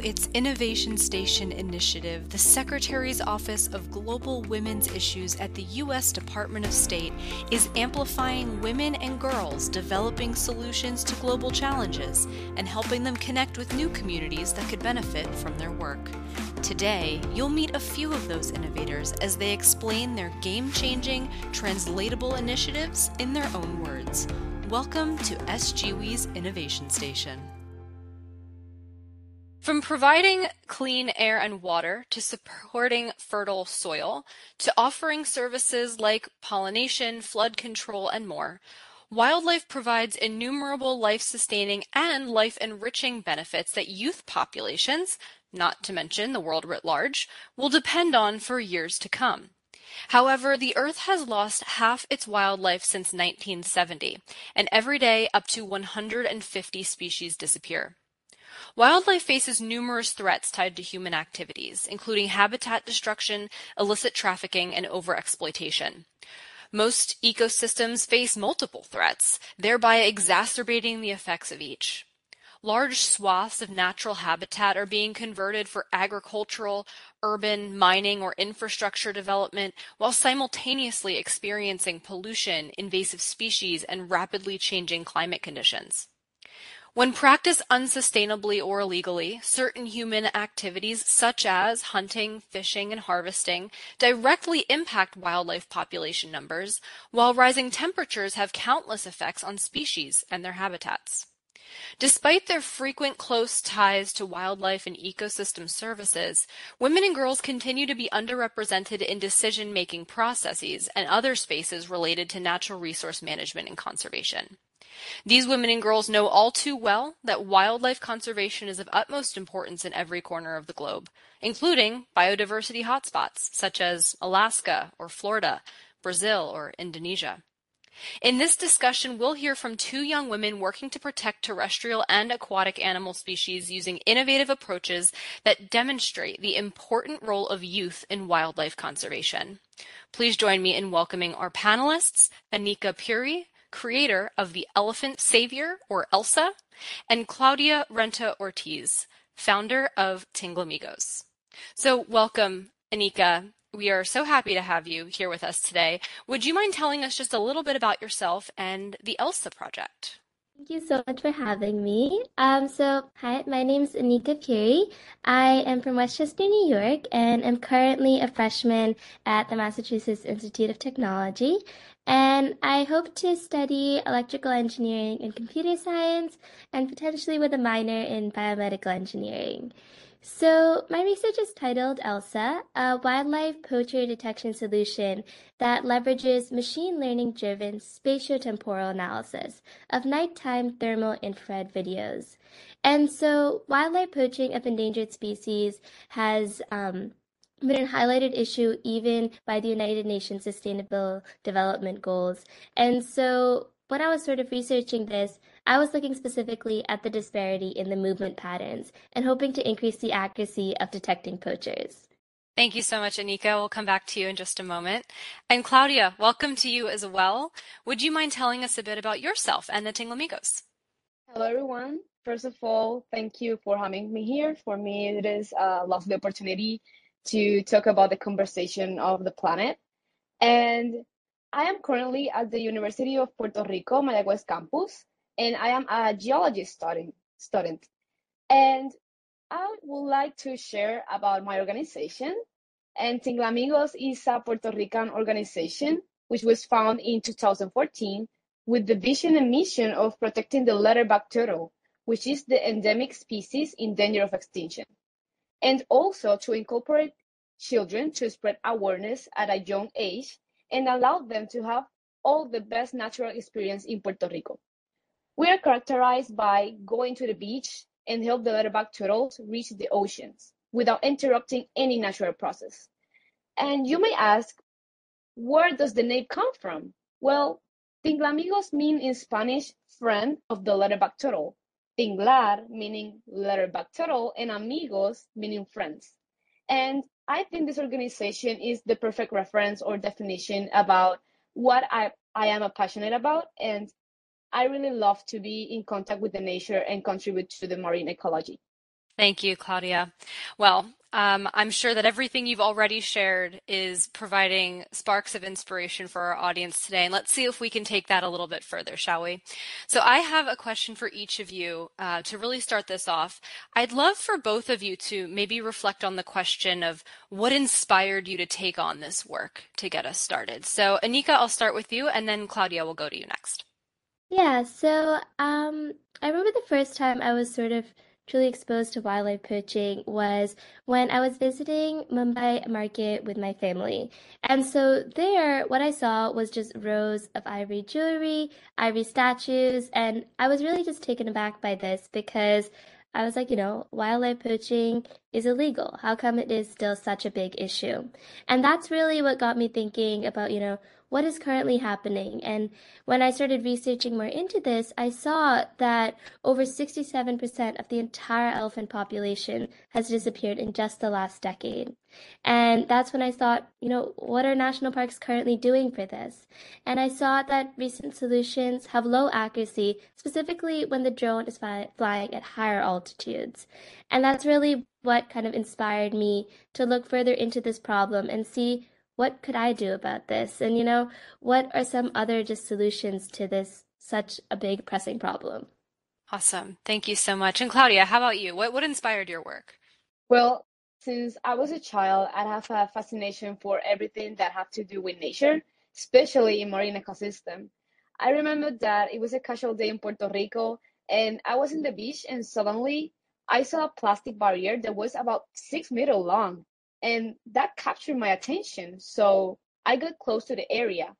its Innovation Station initiative, the Secretary's Office of Global Women's Issues at the U.S. Department of State is amplifying women and girls developing solutions to global challenges and helping them connect with new communities that could benefit from their work. Today, you'll meet a few of those innovators as they explain their game changing, translatable initiatives in their own words. Welcome to S/GWI's Innovation Station. From providing clean air and water to supporting fertile soil to offering services like pollination, flood control, and more, wildlife provides innumerable life sustaining and life enriching benefits that youth populations, not to mention the world writ large, will depend on for years to come. However, the Earth has lost half its wildlife since 1970, and every day up to 150 species disappear. Wildlife faces numerous threats tied to human activities, including habitat destruction, illicit trafficking, and overexploitation. Most ecosystems face multiple threats, thereby exacerbating the effects of each. Large swaths of natural habitat are being converted for agricultural, urban, mining, or infrastructure development while simultaneously experiencing pollution, invasive species, and rapidly changing climate conditions. When practiced unsustainably or illegally, certain human activities such as hunting, fishing, and harvesting directly impact wildlife population numbers, while rising temperatures have countless effects on species and their habitats. Despite their frequent close ties to wildlife and ecosystem services, women and girls continue to be underrepresented in decision-making processes and other spaces related to natural resource management and conservation. These women and girls know all too well that wildlife conservation is of utmost importance in every corner of the globe, including biodiversity hotspots such as Alaska or Florida, Brazil or Indonesia. In this discussion, we'll hear from two young women working to protect terrestrial and aquatic animal species using innovative approaches that demonstrate the important role of youth in wildlife conservation. Please join me in welcoming our panelists, Anika Puri, creator of the Elephant Savior, or ELSA, and Claudia Renta Ortiz, founder of Tinglamigos. So welcome, Anika. We are so happy to have you here with us today. Would you mind telling us just a little bit about yourself and the ELSA project? Thank you so much for having me. Um, so, hi, my name is Anika Puri. I am from Westchester, New York, and am currently a freshman at the Massachusetts Institute of Technology. And I hope to study electrical engineering and computer science, and potentially with a minor in biomedical engineering. So, my research is titled ELSA, a wildlife poacher detection solution that leverages machine learning driven spatiotemporal analysis of nighttime thermal infrared videos. And so, wildlife poaching of endangered species has um, been a highlighted issue even by the United Nations Sustainable Development Goals. And so when I was sort of researching this, I was looking specifically at the disparity in the movement patterns and hoping to increase the accuracy of detecting poachers. Thank you so much, Anika. We'll come back to you in just a moment. And Claudia, welcome to you as well. Would you mind telling us a bit about yourself and the Tinglamigos? Hello, everyone. First of all, thank you for having me here. For me, it is a lovely opportunity to talk about the conversation of the planet. And I am currently at the University of Puerto Rico, Mayagüez campus, and I am a geology student. student. And I would like to share about my organization. And Tinglamigos is a Puerto Rican organization which was founded in 2014 with the vision and mission of protecting the leatherback turtle, which is the endemic species in danger of extinction and also to incorporate children to spread awareness at a young age and allow them to have all the best natural experience in Puerto Rico. We are characterized by going to the beach and help the leatherback turtles reach the oceans without interrupting any natural process. And you may ask, where does the name come from? Well, Tinglamigos mean in Spanish friend of the leatherback turtle, Tinglar meaning leatherback turtle, and amigos meaning friends. And I think this organization is the perfect reference or definition about what I, I am passionate about. And I really love to be in contact with the nature and contribute to the marine ecology. Thank you, Claudia. Well, um, I'm sure that everything you've already shared is providing sparks of inspiration for our audience today. And let's see if we can take that a little bit further, shall we? So I have a question for each of you uh, to really start this off. I'd love for both of you to maybe reflect on the question of what inspired you to take on this work to get us started. So Anika, I'll start with you, and then Claudia will go to you next. Yeah, so um, I remember the first time I was sort of truly exposed to wildlife poaching was when I was visiting Mumbai market with my family. And so there, what I saw was just rows of ivory jewelry, ivory statues, and I was really just taken aback by this because I was like, you know, wildlife poaching is illegal. How come it is still such a big issue? And that's really what got me thinking about, you know, what is currently happening. And when I started researching more into this, I saw that over 67% of the entire elephant population has disappeared in just the last decade. And that's when I thought, you know, what are national parks currently doing for this? And I saw that recent solutions have low accuracy, specifically when the drone is fly- flying at higher altitudes. And that's really what kind of inspired me to look further into this problem and see what could I do about this? And, you know, what are some other just solutions to this such a big pressing problem? Awesome. Thank you so much. And Claudia, how about you? What what inspired your work? Well, since I was a child, I have a fascination for everything that have to do with nature, especially in marine ecosystem. I remember that it was a casual day in Puerto Rico, and I was in the beach, and suddenly I saw a plastic barrier that was about six meters long and that captured my attention. So I got close to the area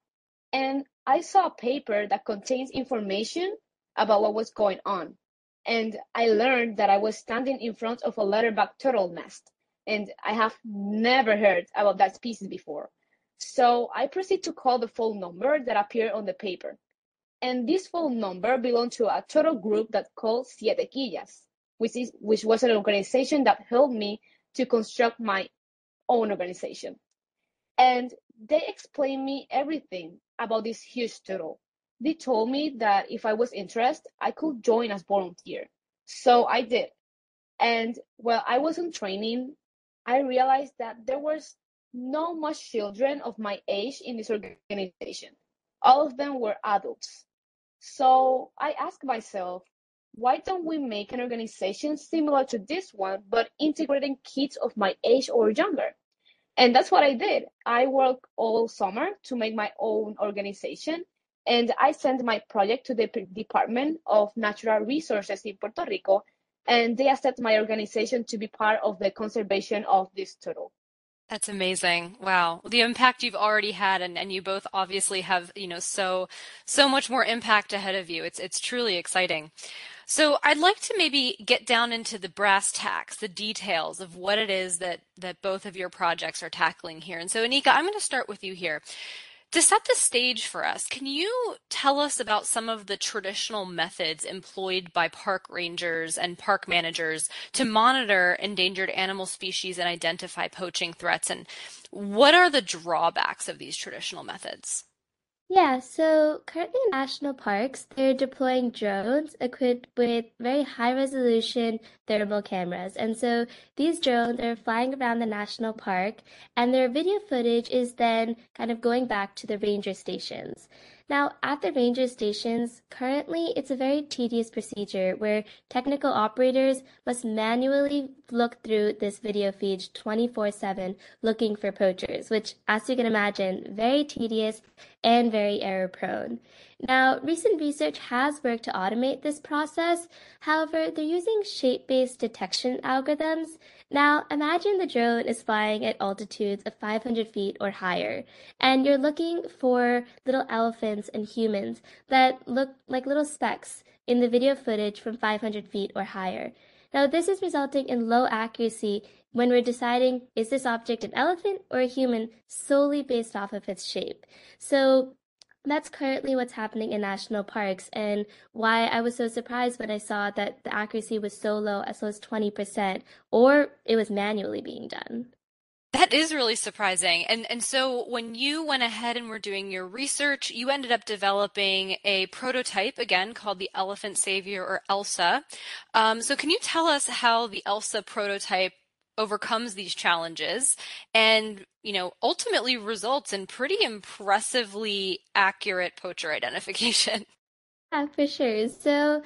and I saw a paper that contains information about what was going on. And I learned that I was standing in front of a leatherback turtle nest, and I have never heard about that species before. So I proceed to call the phone number that appeared on the paper. And this phone number belonged to a turtle group that called Siete Quillas, which, is, which was an organization that helped me to construct my own organization. And they explained me everything about this huge turtle. They told me that if I was interested, I could join as volunteer. So I did. And while I was in training, I realized that there was not much children of my age in this organization. All of them were adults. So I asked myself, why don't we make an organization similar to this one, but integrating kids of my age or younger? And that's what I did. I worked all summer to make my own organization. And I sent my project to the Department of Natural Resources in Puerto Rico, and they accepted my organization to be part of the conservation of this turtle. That's amazing. Wow. The impact you've already had and, and you both obviously have, you know, so so much more impact ahead of you. It's it's truly exciting. So I'd like to maybe get down into the brass tacks, the details of what it is that that both of your projects are tackling here. And so Anika, I'm going to start with you here. To set the stage for us, can you tell us about some of the traditional methods employed by park rangers and park managers to monitor endangered animal species and identify poaching threats? And what are the drawbacks of these traditional methods? Yeah, so currently in national parks, they're deploying drones equipped with very high resolution thermal cameras. And so these drones are flying around the national park, and their video footage is then kind of going back to the ranger stations. Now, at the ranger stations, currently it's a very tedious procedure where technical operators must manually look through this video feed 24/7 looking for poachers, which, as you can imagine, very tedious and very error prone. Now, recent research has worked to automate this process. However, they're using shape-based detection algorithms now, imagine the drone is flying at altitudes of 500 feet or higher, and you're looking for little elephants and humans that look like little specks in the video footage from 500 feet or higher. Now, this is resulting in low accuracy when we're deciding is this object an elephant or a human solely based off of its shape. So, that's currently what's happening in national parks and why I was so surprised when I saw that the accuracy was so low as low as 20% or it was manually being done. That is really surprising. And and so when you went ahead and were doing your research, you ended up developing a prototype again called the Elephant Savior or ELSA. Um, so can you tell us how the ELSA prototype overcomes these challenges and you know ultimately results in pretty impressively accurate poacher identification? Yeah, for sure. So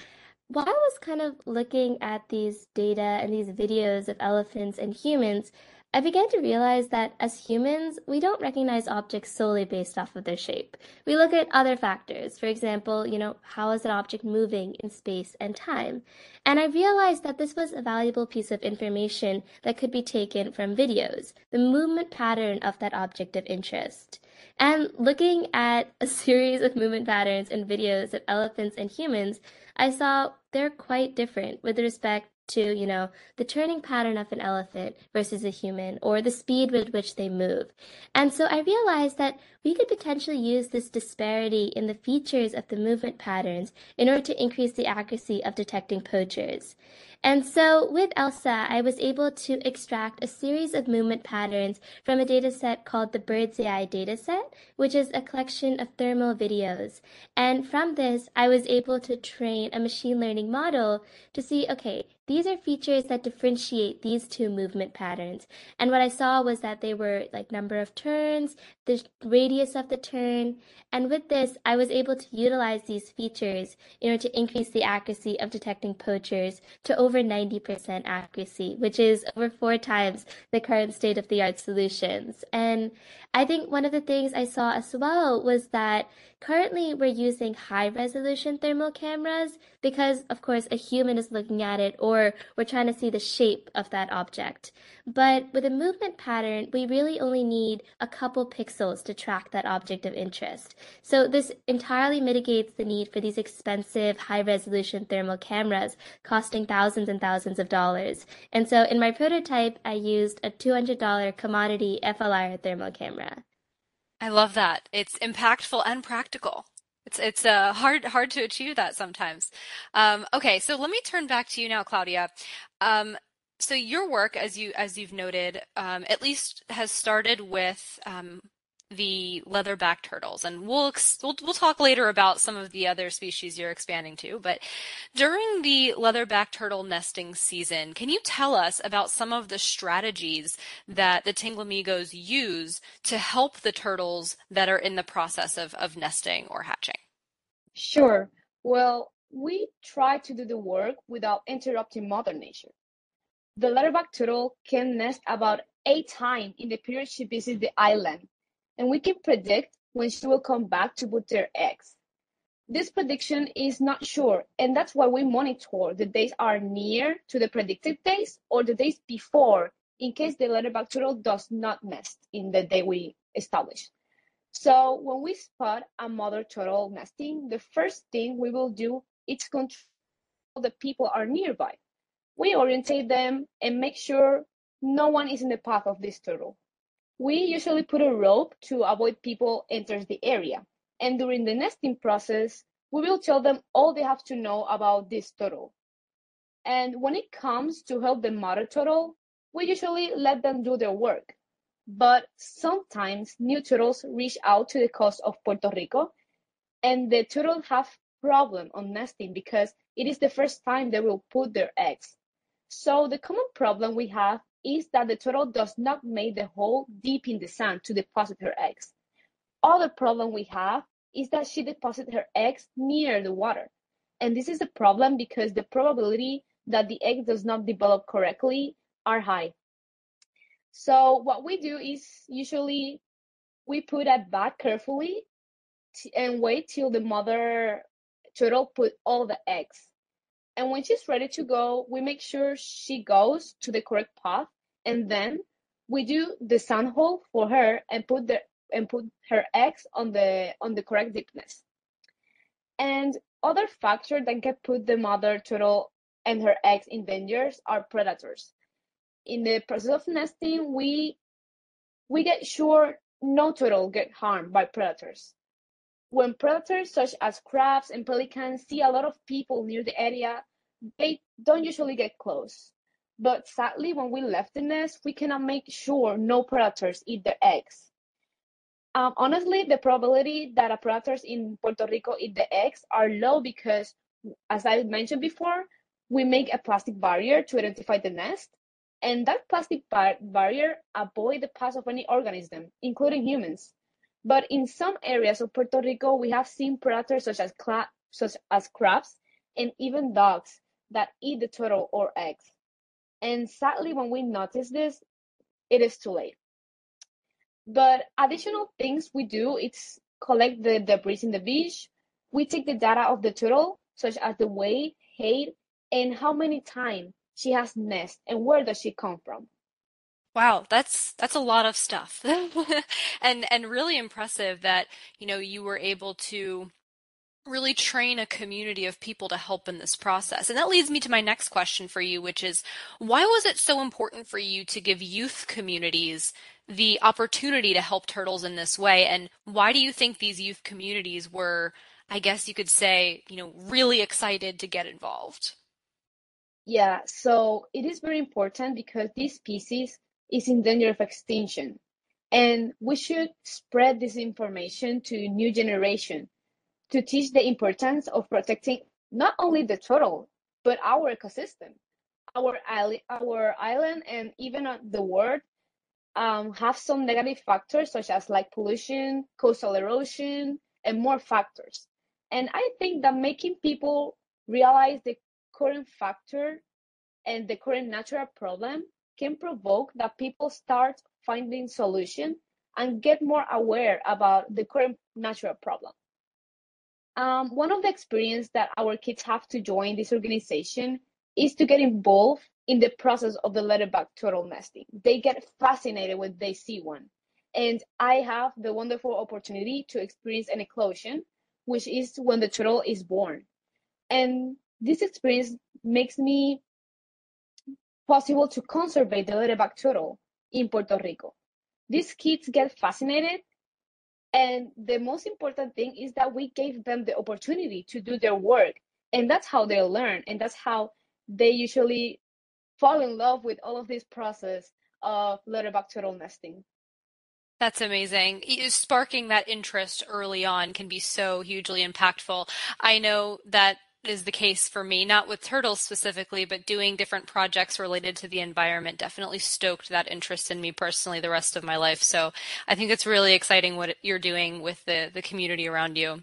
while I was kind of looking at these data and these videos of elephants and humans, I began to realize that as humans, we don't recognize objects solely based off of their shape. We look at other factors. For example, you know, how is an object moving in space and time? And I realized that this was a valuable piece of information that could be taken from videos, the movement pattern of that object of interest. And looking at a series of movement patterns and videos of elephants and humans, I saw they're quite different with respect to, you know, the turning pattern of an elephant versus a human or the speed with which they move. And so I realized that we could potentially use this disparity in the features of the movement patterns in order to increase the accuracy of detecting poachers. And so with ELSA, I was able to extract a series of movement patterns from a dataset called the Bird's Eye dataset, which is a collection of thermal videos. And from this, I was able to train a machine learning model to see, okay, these are features that differentiate these two movement patterns. And what I saw was that they were like number of turns, the radius of the turn. And with this, I was able to utilize these features in order to increase the accuracy of detecting poachers to over 90% accuracy, which is over four times the current state of the art solutions. And I think one of the things I saw as well was that currently we're using high resolution thermal cameras because, of course, a human is looking at it or we're trying to see the shape of that object. But with a movement pattern, we really only need a couple pixels to track that object of interest. So this entirely mitigates the need for these expensive high resolution thermal cameras costing thousands and thousands of dollars. And so in my prototype, I used a $200 commodity FLIR thermal camera. I love that. It's impactful and practical. It's it's uh, hard hard to achieve that sometimes. Um, okay, so let me turn back to you now, Claudia. Um, so your work, as you as you've noted, um, at least has started with um, the leatherback turtles, and we'll, we'll we'll talk later about some of the other species you're expanding to. But during the leatherback turtle nesting season, can you tell us about some of the strategies that the Tinglamigos use to help the turtles that are in the process of of nesting or hatching? Sure. Well, we try to do the work without interrupting Mother Nature. The leatherback turtle can nest about eight times in the period she visits the island and we can predict when she will come back to put their eggs. This prediction is not sure, and that's why we monitor the days are near to the predicted days or the days before in case the turtle does not nest in the day we establish. So when we spot a mother turtle nesting, the first thing we will do is control the people are nearby. We orientate them and make sure no one is in the path of this turtle. We usually put a rope to avoid people enters the area. And during the nesting process, we will tell them all they have to know about this turtle. And when it comes to help the mother turtle, we usually let them do their work. But sometimes new turtles reach out to the coast of Puerto Rico and the turtle have problem on nesting because it is the first time they will put their eggs. So the common problem we have is that the turtle does not make the hole deep in the sand to deposit her eggs. Other problem we have is that she deposits her eggs near the water. And this is a problem because the probability that the egg does not develop correctly are high. So what we do is usually we put it back carefully and wait till the mother turtle put all the eggs. And when she's ready to go, we make sure she goes to the correct path and then we do the sand hole for her and put the and put her eggs on the on the correct deepness. And other factors that can put the mother turtle and her eggs in danger are predators. In the process of nesting, we we get sure no turtle get harmed by predators. When predators such as crabs and pelicans see a lot of people near the area, they don't usually get close. But sadly, when we left the nest, we cannot make sure no predators eat their eggs. Um, honestly, the probability that a predators in Puerto Rico eat the eggs are low because, as I mentioned before, we make a plastic barrier to identify the nest, and that plastic bar- barrier avoid the pass of any organism, including humans. But in some areas of Puerto Rico, we have seen predators such as cla- such as crabs and even dogs that eat the turtle or eggs. And sadly, when we notice this, it is too late. But additional things we do is collect the debris in the beach. We take the data of the turtle, such as the weight, height, and how many times she has nest and where does she come from. Wow, that's that's a lot of stuff. and and really impressive that, you know, you were able to really train a community of people to help in this process. And that leads me to my next question for you, which is why was it so important for you to give youth communities the opportunity to help turtles in this way? And why do you think these youth communities were, I guess you could say, you know, really excited to get involved? Yeah, so it is very important because this species is in danger of extinction. And we should spread this information to new generation to teach the importance of protecting not only the turtle, but our ecosystem. Our, our island and even the world um, have some negative factors such as like pollution, coastal erosion, and more factors. And I think that making people realize the current factor and the current natural problem can provoke that people start finding solution and get more aware about the current natural problem. Um, one of the experience that our kids have to join this organization is to get involved in the process of the leatherback turtle nesting. They get fascinated when they see one. And I have the wonderful opportunity to experience an eclosion, which is when the turtle is born. And this experience makes me possible to conserve the leatherback turtle in Puerto Rico. These kids get fascinated and the most important thing is that we gave them the opportunity to do their work. And that's how they learn. And that's how they usually fall in love with all of this process of leatherback turtle nesting. That's amazing. Sparking that interest early on can be so hugely impactful. I know that is the case for me, not with turtles specifically, but doing different projects related to the environment definitely stoked that interest in me personally the rest of my life. So I think it's really exciting what you're doing with the, the community around you.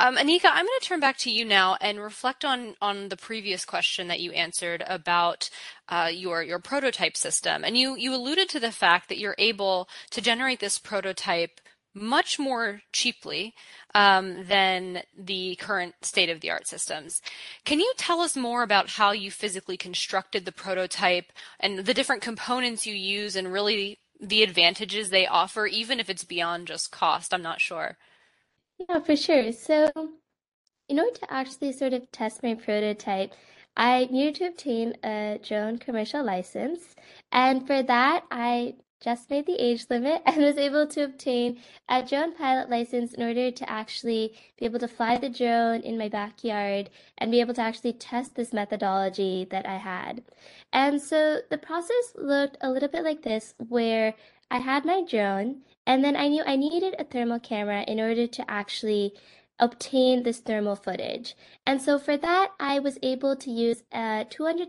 Um, Anika, I'm going to turn back to you now and reflect on on the previous question that you answered about uh, your your prototype system, and you you alluded to the fact that you're able to generate this prototype much more cheaply um, than the current state of the art systems. Can you tell us more about how you physically constructed the prototype and the different components you use and really the advantages they offer, even if it's beyond just cost? I'm not sure. Yeah, for sure. So, in order to actually sort of test my prototype, I needed to obtain a drone commercial license. And for that, I just made the age limit and was able to obtain a drone pilot license in order to actually be able to fly the drone in my backyard and be able to actually test this methodology that I had. And so the process looked a little bit like this, where I had my drone and then I knew I needed a thermal camera in order to actually obtain this thermal footage. And so for that, I was able to use a $200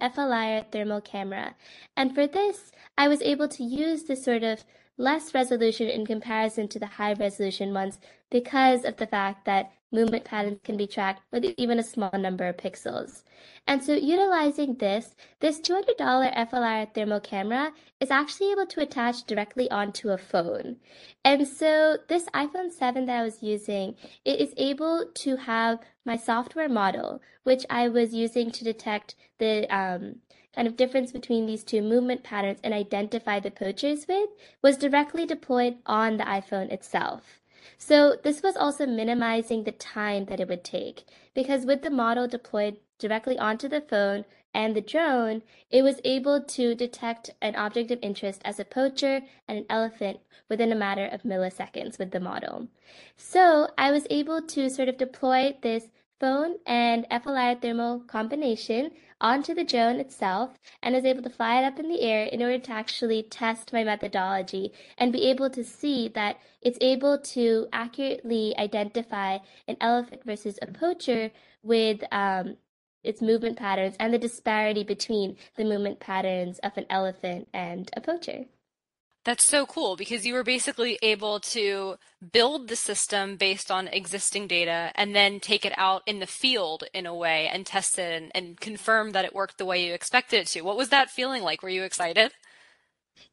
FLIR thermal camera. And for this, I was able to use this sort of less resolution in comparison to the high resolution ones because of the fact that movement patterns can be tracked with even a small number of pixels. And so utilizing this, this $200 FLIR thermal camera is actually able to attach directly onto a phone. And so this iPhone 7 that I was using, it is able to have my software model, which I was using to detect the um, kind of difference between these two movement patterns and identify the poachers with, was directly deployed on the iPhone itself. So this was also minimizing the time that it would take because with the model deployed directly onto the phone and the drone, it was able to detect an object of interest as a poacher and an elephant within a matter of milliseconds with the model. So I was able to sort of deploy this phone and FLIR thermal combination onto the drone itself and was able to fly it up in the air in order to actually test my methodology and be able to see that it's able to accurately identify an elephant versus a poacher with um, its movement patterns and the disparity between the movement patterns of an elephant and a poacher. That's so cool because you were basically able to build the system based on existing data and then take it out in the field in a way and test it and, and, confirm that it worked the way you expected it to. What was that feeling like? Were you excited?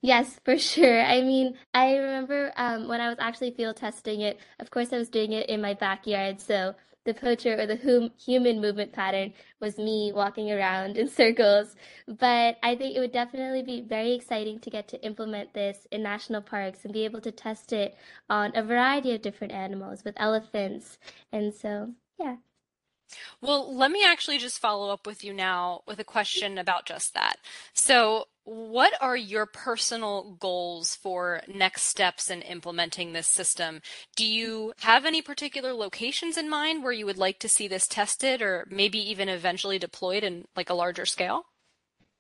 Yes, for sure. I mean, I remember um, when I was actually field testing it, of course, I was doing it in my backyard. So the poacher or the hum- human movement pattern was me walking around in circles. But I think it would definitely be very exciting to get to implement this in national parks and be able to test it on a variety of different animals with elephants. And so, yeah. Well, let me actually just follow up with you now with a question about just that. So, what are your personal goals for next steps in implementing this system? Do you have any particular locations in mind where you would like to see this tested or maybe even eventually deployed in like a larger scale?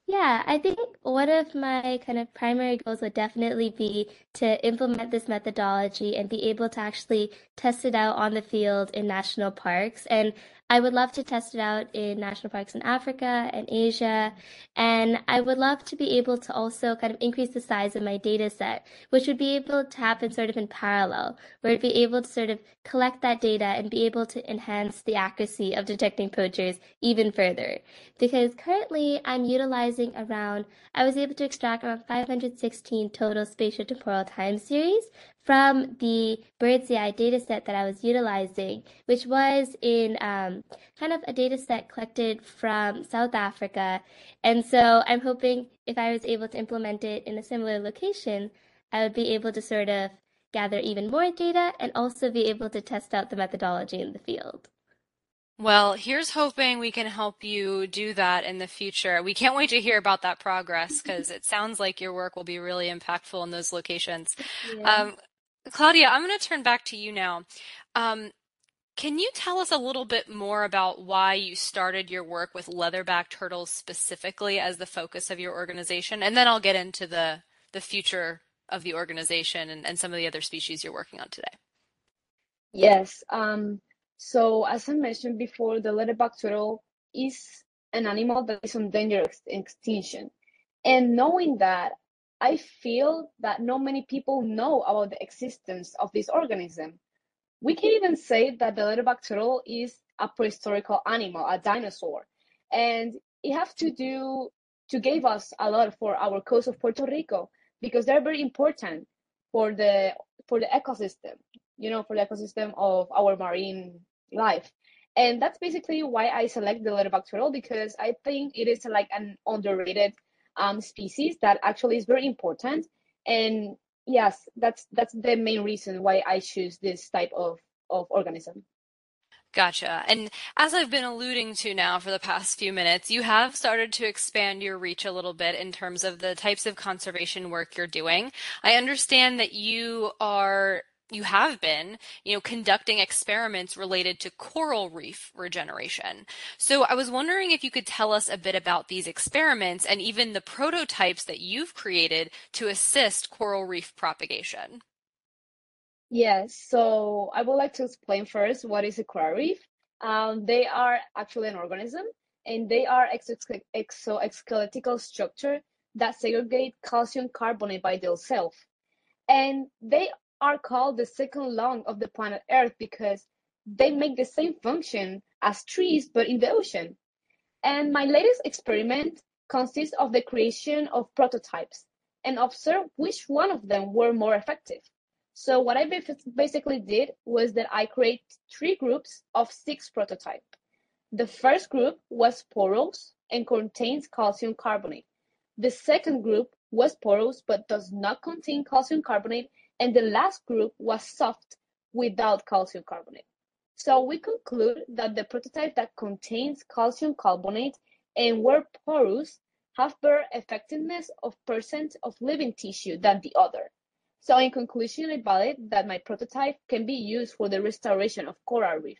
Yeah, I think one of my kind of primary goals would definitely be to implement this methodology and be able to actually test it out on the field in national parks. And I would love to test it out in national parks in Africa and Asia. And I would love to be able to also kind of increase the size of my data set, which would be able to happen sort of in parallel, where it'd be able to sort of collect that data and be able to enhance the accuracy of detecting poachers even further. Because currently I'm utilizing around, I was able to extract around 516 total spatial temporal time series from the Bird's Eye dataset that I was utilizing, which was in um, kind of a dataset collected from South Africa. And so I'm hoping if I was able to implement it in a similar location, I would be able to sort of gather even more data and also be able to test out the methodology in the field. Well, here's hoping we can help you do that in the future. We can't wait to hear about that progress because it sounds like your work will be really impactful in those locations. Yeah. Um, Claudia, I'm going to turn back to you now. Um, can you tell us a little bit more about why you started your work with leatherback turtles specifically as the focus of your organization? And then I'll get into the, the future of the organization and, and some of the other species you're working on today. Yes. Um, so, as I mentioned before, the leatherback turtle is an animal that is on danger extinction. And knowing that, I feel that not many people know about the existence of this organism. We can mm-hmm. even say that the leatherback turtle is a prehistorical animal, a dinosaur, and it has to do to give us a lot for our coast of Puerto Rico because they're very important for the for the ecosystem, you know, for the ecosystem of our marine life. And that's basically why I select the leatherback turtle because I think it is like an underrated um, species that actually is very important. And yes, that's that's the main reason why I choose this type of, of organism. Gotcha. And as I've been alluding to now for the past few minutes, you have started to expand your reach a little bit in terms of the types of conservation work you're doing. I understand that you are you have been, you know, conducting experiments related to coral reef regeneration. So I was wondering if you could tell us a bit about these experiments and even the prototypes that you've created to assist coral reef propagation. Yes, so I would like to explain first what is a coral reef. Um, they are actually an organism and they are exoskeletal structure that segregate calcium carbonate by themselves. And they are called the second lung of the planet Earth because they make the same function as trees but in the ocean. And my latest experiment consists of the creation of prototypes and observe which one of them were more effective. So what I basically did was that I create three groups of six prototypes. The first group was porous and contains calcium carbonate. The second group was porous but does not contain calcium carbonate and the last group was soft without calcium carbonate. So we conclude that the prototype that contains calcium carbonate and were porous have better effectiveness of percent of living tissue than the other. So in conclusion, I validate that my prototype can be used for the restoration of coral reef.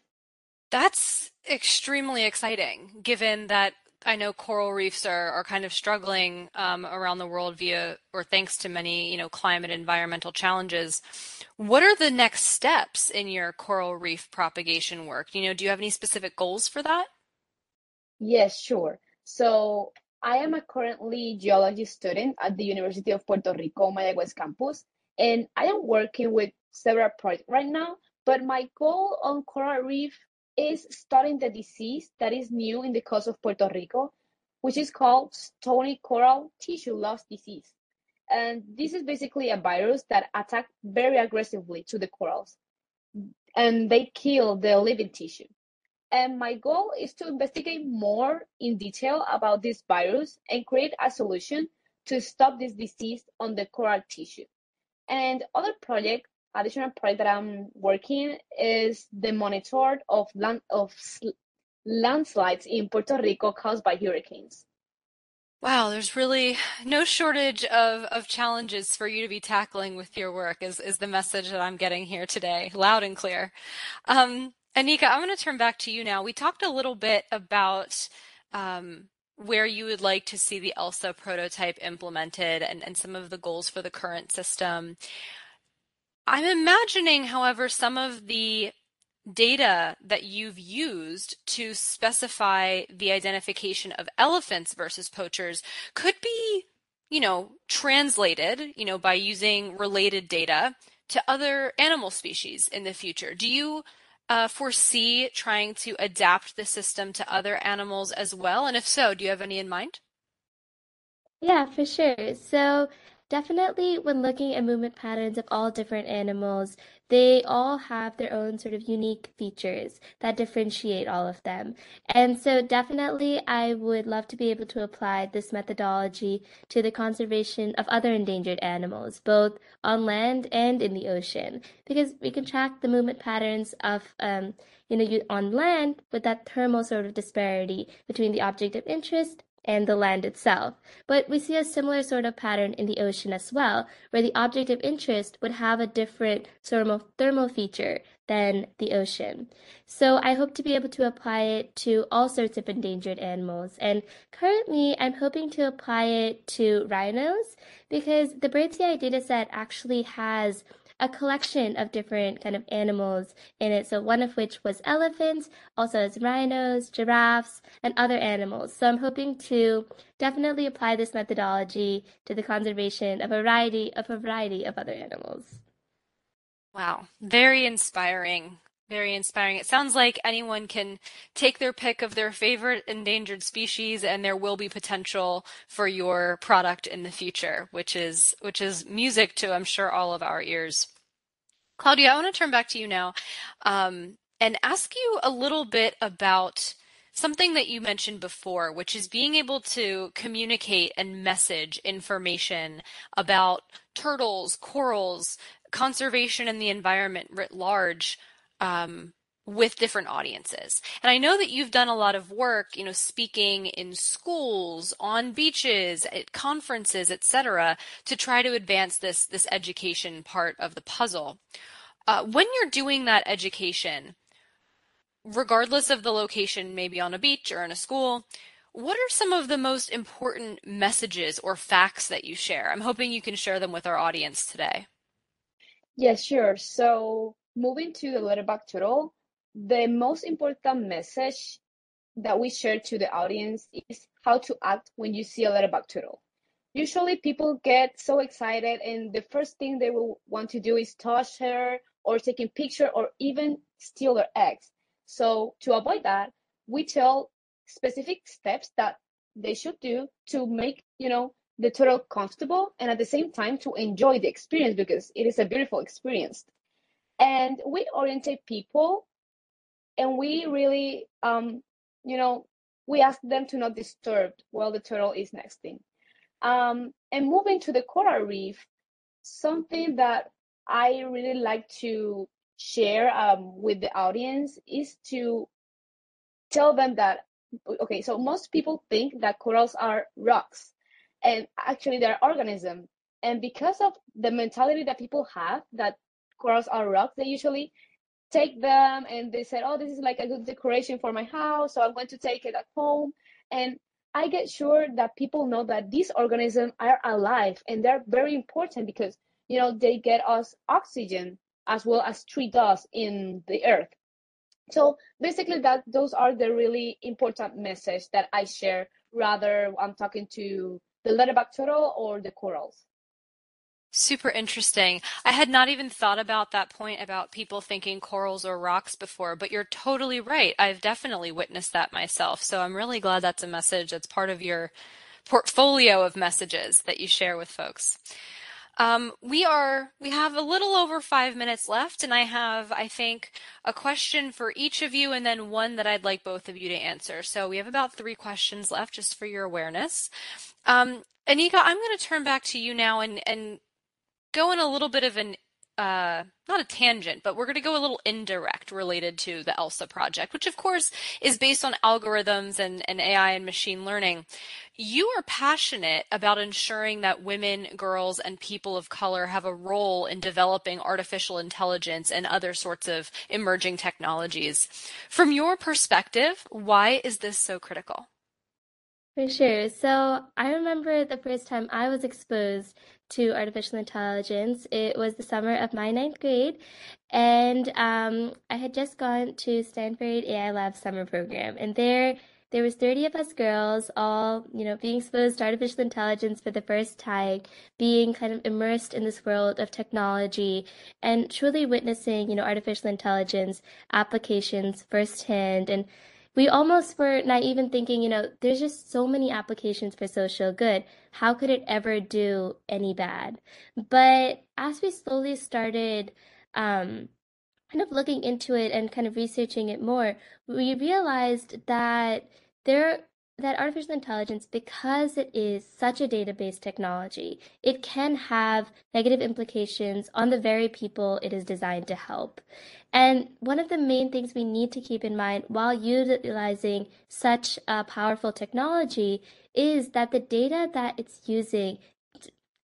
That's extremely exciting, given that I know coral reefs are, are kind of struggling um, around the world via or thanks to many, you know, climate environmental challenges. What are the next steps in your coral reef propagation work? You know, do you have any specific goals for that? Yes, sure. So I am a currently geology student at the University of Puerto Rico, Mayagüez campus, and I am working with several projects right now. But my goal on coral reef is studying the disease that is new in the coast of Puerto Rico, which is called stony coral tissue loss disease. And this is basically a virus that attacks very aggressively to the corals and they kill the living tissue. And my goal is to investigate more in detail about this virus and create a solution to stop this disease on the coral tissue. And other project additional project that I'm working is the monitor of land of landslides in Puerto Rico caused by hurricanes. Wow, there's really no shortage of, of challenges for you to be tackling with your work is, is the message that I'm getting here today, loud and clear. Um, Anika, I'm going to turn back to you now. We talked a little bit about um, where you would like to see the ELSA prototype implemented and, and some of the goals for the current system. I'm imagining, however, some of the data that you've used to specify the identification of elephants versus poachers could be, you know, translated, you know, by using related data to other animal species in the future. Do you uh, foresee trying to adapt the system to other animals as well? And if so, do you have any in mind? Yeah, for sure. So Definitely, when looking at movement patterns of all different animals, they all have their own sort of unique features that differentiate all of them. And so, definitely, I would love to be able to apply this methodology to the conservation of other endangered animals, both on land and in the ocean, because we can track the movement patterns of, um, you know, on land with that thermal sort of disparity between the object of interest and the land itself. But we see a similar sort of pattern in the ocean as well, where the object of interest would have a different thermal, thermal feature than the ocean. So I hope to be able to apply it to all sorts of endangered animals. And currently, I'm hoping to apply it to rhinos because the Bird's Eye dataset actually has a collection of different kind of animals in it. So one of which was elephants, also as rhinos, giraffes, and other animals. So I'm hoping to definitely apply this methodology to the conservation of a variety of a variety of other animals. Wow, very inspiring. Very inspiring. It sounds like anyone can take their pick of their favorite endangered species and there will be potential for your product in the future, which is which is music to I'm sure all of our ears. Claudia, I want to turn back to you now um, and ask you a little bit about something that you mentioned before, which is being able to communicate and message information about turtles, corals, conservation and the environment writ large um, with different audiences. And I know that you've done a lot of work, you know, speaking in schools, on beaches, at conferences, etc., to try to advance this this education part of the puzzle. Uh, when you're doing that education, regardless of the location, maybe on a beach or in a school, what are some of the most important messages or facts that you share? I'm hoping you can share them with our audience today. Yeah, sure. So moving to the leatherback turtle, the most important message that we share to the audience is how to act when you see a turtle. Usually people get so excited and the first thing they will want to do is touch her or taking picture or even steal their eggs. So to avoid that, we tell specific steps that they should do to make, you know, the turtle comfortable and at the same time to enjoy the experience because it is a beautiful experience. And we orientate people and we really um you know we ask them to not disturb while the turtle is nesting. Um and moving to the coral reef something that i really like to share um, with the audience is to tell them that okay so most people think that corals are rocks and actually they're organisms and because of the mentality that people have that corals are rocks they usually take them and they said, oh, this is like a good decoration for my house, so I'm going to take it at home. And I get sure that people know that these organisms are alive and they're very important because you know they get us oxygen as well as tree us in the earth. So basically that those are the really important message that I share rather I'm talking to the leatherback turtle or the corals. Super interesting. I had not even thought about that point about people thinking corals or rocks before, but you're totally right. I've definitely witnessed that myself. So I'm really glad that's a message that's part of your portfolio of messages that you share with folks. Um, we are we have a little over five minutes left, and I have, I think, a question for each of you, and then one that I'd like both of you to answer. So we have about three questions left, just for your awareness. Um, Anika, I'm going to turn back to you now and and go in a little bit of an uh, not a tangent, but we're going to go a little indirect related to the ELSA project, which of course is based on algorithms and, and AI and machine learning. You are passionate about ensuring that women, girls, and people of color have a role in developing artificial intelligence and other sorts of emerging technologies. From your perspective, why is this so critical? For sure. So I remember the first time I was exposed to artificial intelligence. It was the summer of my ninth grade, and um, I had just gone to Stanford AI Lab summer program, and there there was 30 of us girls all you know being exposed to artificial intelligence for the first time being kind of immersed in this world of technology and truly witnessing you know artificial intelligence applications firsthand and we almost were not even thinking, you know, there's just so many applications for social good. How could it ever do any bad? But as we slowly started, um, kind of looking into it and kind of researching it more, we realized that there that artificial intelligence, because it is such a database technology, it can have negative implications on the very people it is designed to help. And one of the main things we need to keep in mind while utilizing such a powerful technology is that the data that it's using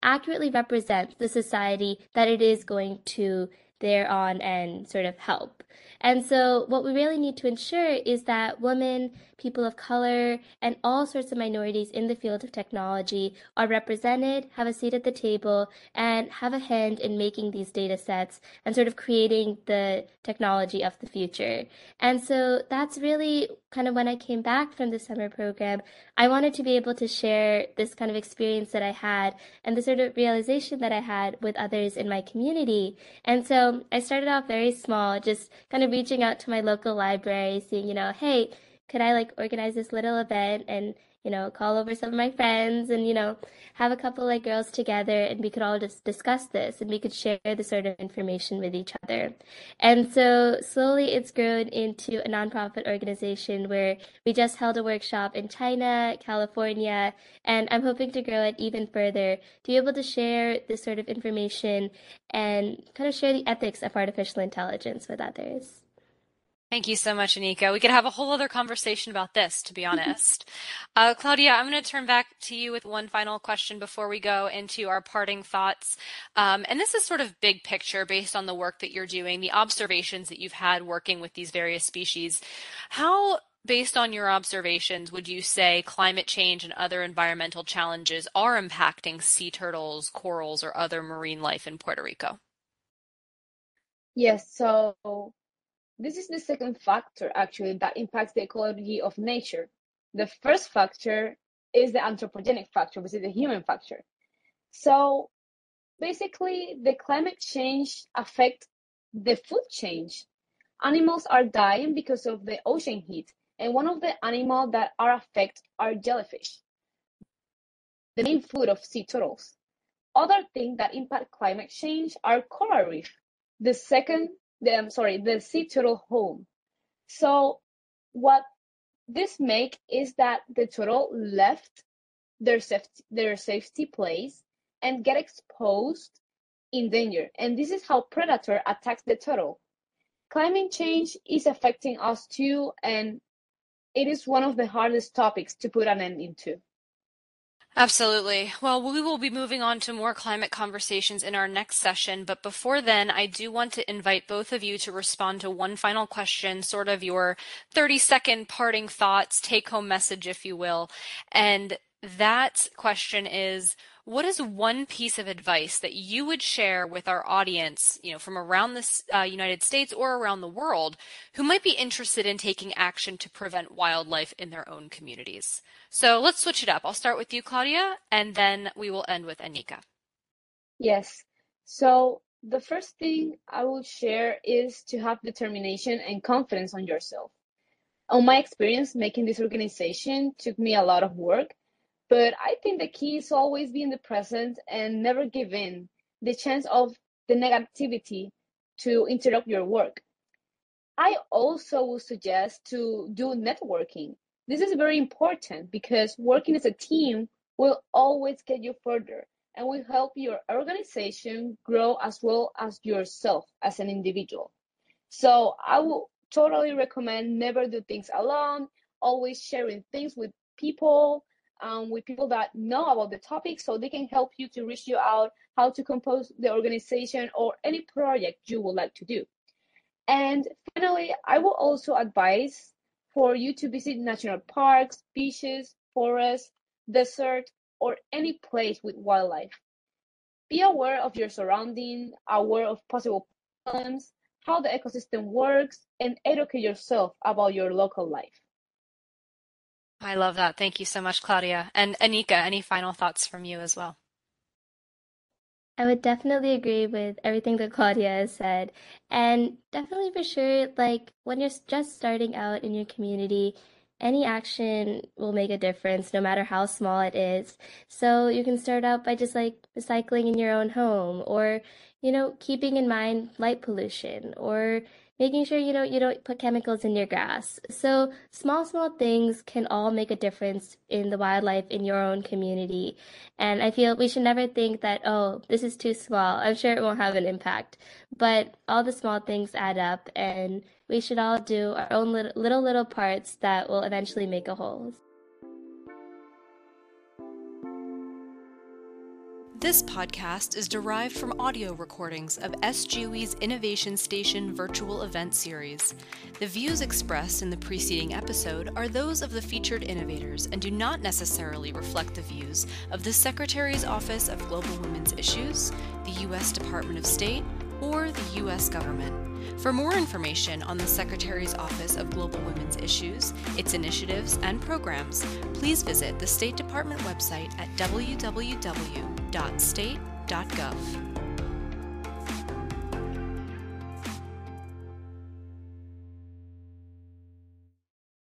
accurately represents the society that it is going to thereon and sort of help. And so, what we really need to ensure is that women, people of color, and all sorts of minorities in the field of technology are represented, have a seat at the table, and have a hand in making these data sets and sort of creating the technology of the future. And so, that's really kind of when I came back from the summer program, I wanted to be able to share this kind of experience that I had and the sort of realization that I had with others in my community. And so, I started off very small, just kind of reaching out to my local library, seeing, you know, hey, could I like organize this little event and, you know, call over some of my friends and, you know, have a couple like girls together and we could all just discuss this and we could share the sort of information with each other. And so slowly it's grown into a nonprofit organization where we just held a workshop in China, California, and I'm hoping to grow it even further to be able to share this sort of information and kind of share the ethics of artificial intelligence with others. Thank you so much, Anika. We could have a whole other conversation about this, to be honest. uh, Claudia, I'm going to turn back to you with one final question before we go into our parting thoughts. Um, and this is sort of big picture based on the work that you're doing, the observations that you've had working with these various species. How based on your observations, would you say climate change and other environmental challenges are impacting sea turtles, corals, or other marine life in Puerto Rico? Yes, so this is the second factor actually that impacts the ecology of nature. The first factor is the anthropogenic factor, which is the human factor. So basically the climate change affect the food change. Animals are dying because of the ocean heat, and one of the animals that are affected are jellyfish, the main food of sea turtles. Other things that impact climate change are coral reef. The second the I'm sorry, the sea turtle home. So what this make is that the turtle left their safety their safety place and get exposed in danger. And this is how predator attacks the turtle. Climate change is affecting us too, and it is one of the hardest topics to put an end into. Absolutely. Well, we will be moving on to more climate conversations in our next session. But before then, I do want to invite both of you to respond to one final question, sort of your 30 second parting thoughts, take home message, if you will. And that question is what is one piece of advice that you would share with our audience, you know, from around the uh, United States or around the world, who might be interested in taking action to prevent wildlife in their own communities? So let's switch it up. I'll start with you, Claudia, and then we will end with Anika. Yes. So the first thing I will share is to have determination and confidence on yourself. On my experience, making this organization took me a lot of work but I think the key is always be in the present and never give in the chance of the negativity to interrupt your work. I also would suggest to do networking. This is very important because working as a team will always get you further and will help your organization grow as well as yourself as an individual. So I will totally recommend never do things alone, always sharing things with people um, with people that know about the topic so they can help you to reach you out how to compose the organization or any project you would like to do. And finally, I will also advise for you to visit national parks, beaches, forests, desert, or any place with wildlife. Be aware of your surrounding, aware of possible problems, how the ecosystem works, and educate yourself about your local life. I love that. Thank you so much, Claudia. And Anika, any final thoughts from you as well? I would definitely agree with everything that Claudia has said. And definitely for sure, like when you're just starting out in your community, any action will make a difference, no matter how small it is. So you can start out by just like recycling in your own home or, you know, keeping in mind light pollution or making sure you don't you don't put chemicals in your grass. So small small things can all make a difference in the wildlife in your own community. And I feel we should never think that oh this is too small. I'm sure it won't have an impact, but all the small things add up, and we should all do our own little little, little parts that will eventually make a whole. This podcast is derived from audio recordings of S/GWI's Innovation Station virtual event series. The views expressed in the preceding episode are those of the featured innovators and do not necessarily reflect the views of the Secretary's Office of Global Women's Issues, the U.S. Department of State, or the U.S. government. For more information on the Secretary's Office of Global Women's Issues, its initiatives, and programs, please visit the State Department website at www.state.gov.